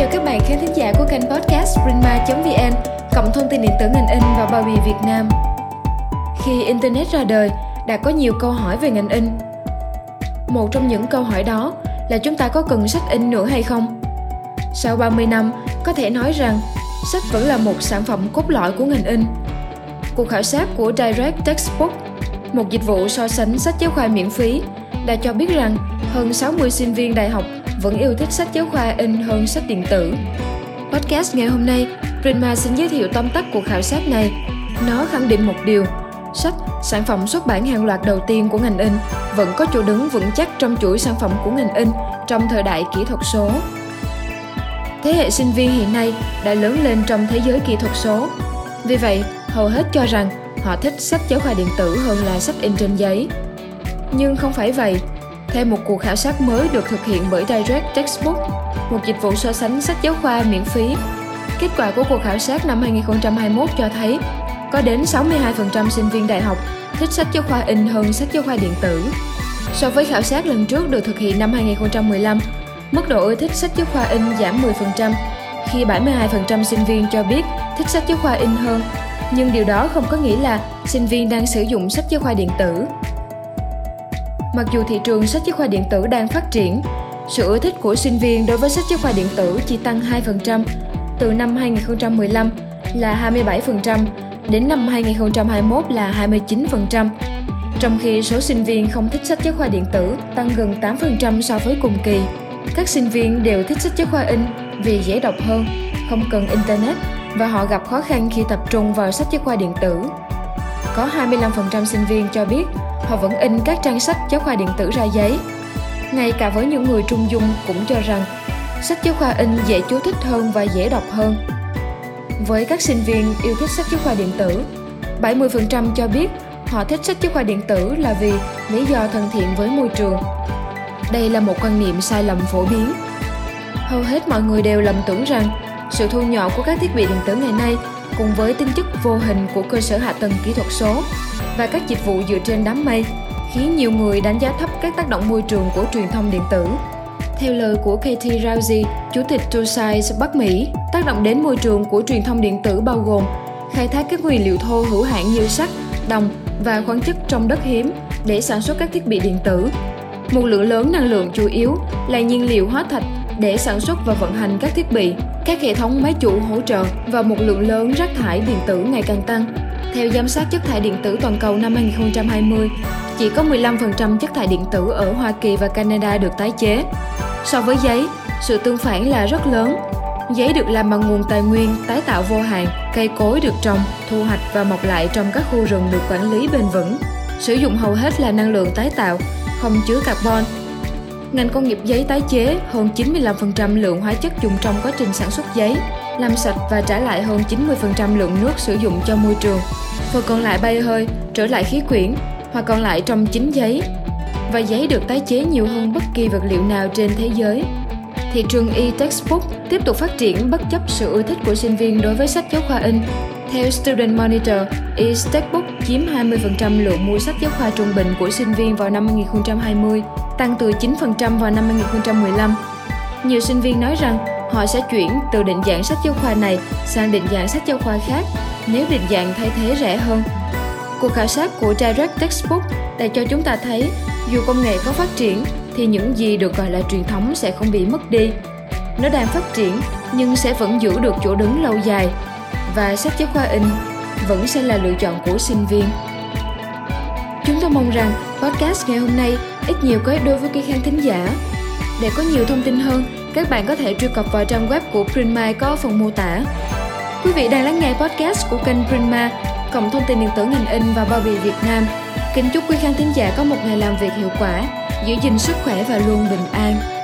chào các bạn khán thính giả của kênh podcast Prima.vn, cộng thông tin điện tử ngành in và bao bì Việt Nam. Khi Internet ra đời, đã có nhiều câu hỏi về ngành in. Một trong những câu hỏi đó là chúng ta có cần sách in nữa hay không? Sau 30 năm, có thể nói rằng sách vẫn là một sản phẩm cốt lõi của ngành in. Cuộc khảo sát của Direct Textbook, một dịch vụ so sánh sách giáo khoa miễn phí, đã cho biết rằng hơn 60 sinh viên đại học vẫn yêu thích sách giáo khoa in hơn sách điện tử. Podcast ngày hôm nay, Prima xin giới thiệu tóm tắt cuộc khảo sát này. Nó khẳng định một điều, sách, sản phẩm xuất bản hàng loạt đầu tiên của ngành in, vẫn có chỗ đứng vững chắc trong chuỗi sản phẩm của ngành in trong thời đại kỹ thuật số. Thế hệ sinh viên hiện nay đã lớn lên trong thế giới kỹ thuật số. Vì vậy, hầu hết cho rằng họ thích sách giáo khoa điện tử hơn là sách in trên giấy. Nhưng không phải vậy, theo một cuộc khảo sát mới được thực hiện bởi Direct Textbook, một dịch vụ so sánh sách giáo khoa miễn phí. Kết quả của cuộc khảo sát năm 2021 cho thấy có đến 62% sinh viên đại học thích sách giáo khoa in hơn sách giáo khoa điện tử. So với khảo sát lần trước được thực hiện năm 2015, mức độ ưa thích sách giáo khoa in giảm 10%, khi 72% sinh viên cho biết thích sách giáo khoa in hơn, nhưng điều đó không có nghĩa là sinh viên đang sử dụng sách giáo khoa điện tử. Mặc dù thị trường sách giáo khoa điện tử đang phát triển, sự ưa thích của sinh viên đối với sách giáo khoa điện tử chỉ tăng 2% từ năm 2015 là 27% đến năm 2021 là 29%, trong khi số sinh viên không thích sách giáo khoa điện tử tăng gần 8% so với cùng kỳ. Các sinh viên đều thích sách giáo khoa in vì dễ đọc hơn, không cần internet và họ gặp khó khăn khi tập trung vào sách giáo khoa điện tử. Có 25% sinh viên cho biết họ vẫn in các trang sách giáo khoa điện tử ra giấy. Ngay cả với những người trung dung cũng cho rằng sách giáo khoa in dễ chú thích hơn và dễ đọc hơn. Với các sinh viên yêu thích sách giáo khoa điện tử, 70% cho biết họ thích sách giáo khoa điện tử là vì lý do thân thiện với môi trường. Đây là một quan niệm sai lầm phổ biến. Hầu hết mọi người đều lầm tưởng rằng sự thu nhỏ của các thiết bị điện tử ngày nay cùng với tính chất vô hình của cơ sở hạ tầng kỹ thuật số và các dịch vụ dựa trên đám mây khiến nhiều người đánh giá thấp các tác động môi trường của truyền thông điện tử. Theo lời của Katie Rousey, Chủ tịch ToScience Bắc Mỹ, tác động đến môi trường của truyền thông điện tử bao gồm khai thác các nguyên liệu thô hữu hạn như sắt, đồng và khoáng chất trong đất hiếm để sản xuất các thiết bị điện tử. Một lượng lớn năng lượng chủ yếu là nhiên liệu hóa thạch để sản xuất và vận hành các thiết bị, các hệ thống máy chủ hỗ trợ và một lượng lớn rác thải điện tử ngày càng tăng. Theo giám sát chất thải điện tử toàn cầu năm 2020, chỉ có 15% chất thải điện tử ở Hoa Kỳ và Canada được tái chế. So với giấy, sự tương phản là rất lớn. Giấy được làm bằng nguồn tài nguyên tái tạo vô hạn, cây cối được trồng, thu hoạch và mọc lại trong các khu rừng được quản lý bền vững. Sử dụng hầu hết là năng lượng tái tạo, không chứa carbon. Ngành công nghiệp giấy tái chế hơn 95% lượng hóa chất dùng trong quá trình sản xuất giấy, làm sạch và trả lại hơn 90% lượng nước sử dụng cho môi trường. Phần còn lại bay hơi, trở lại khí quyển hoặc còn lại trong chính giấy. Và giấy được tái chế nhiều hơn bất kỳ vật liệu nào trên thế giới. Thị trường e-textbook tiếp tục phát triển bất chấp sự ưa thích của sinh viên đối với sách giáo khoa in. Theo Student Monitor, e-textbook chiếm 20% lượng mua sách giáo khoa trung bình của sinh viên vào năm 2020, tăng từ 9% vào năm 2015. Nhiều sinh viên nói rằng họ sẽ chuyển từ định dạng sách giáo khoa này sang định dạng sách giáo khoa khác nếu định dạng thay thế rẻ hơn. Cuộc khảo sát của Direct Textbook đã cho chúng ta thấy dù công nghệ có phát triển thì những gì được gọi là truyền thống sẽ không bị mất đi. Nó đang phát triển nhưng sẽ vẫn giữ được chỗ đứng lâu dài và sách giáo khoa in vẫn sẽ là lựa chọn của sinh viên. Chúng tôi mong rằng podcast ngày hôm nay ít nhiều có ích đối với các khán thính giả. Để có nhiều thông tin hơn, các bạn có thể truy cập vào trang web của Printma có phần mô tả. Quý vị đang lắng nghe podcast của kênh Prima cộng thông tin điện tử ngành in và bao bì Việt Nam. Kính chúc quý khán thính giả có một ngày làm việc hiệu quả, giữ gìn sức khỏe và luôn bình an.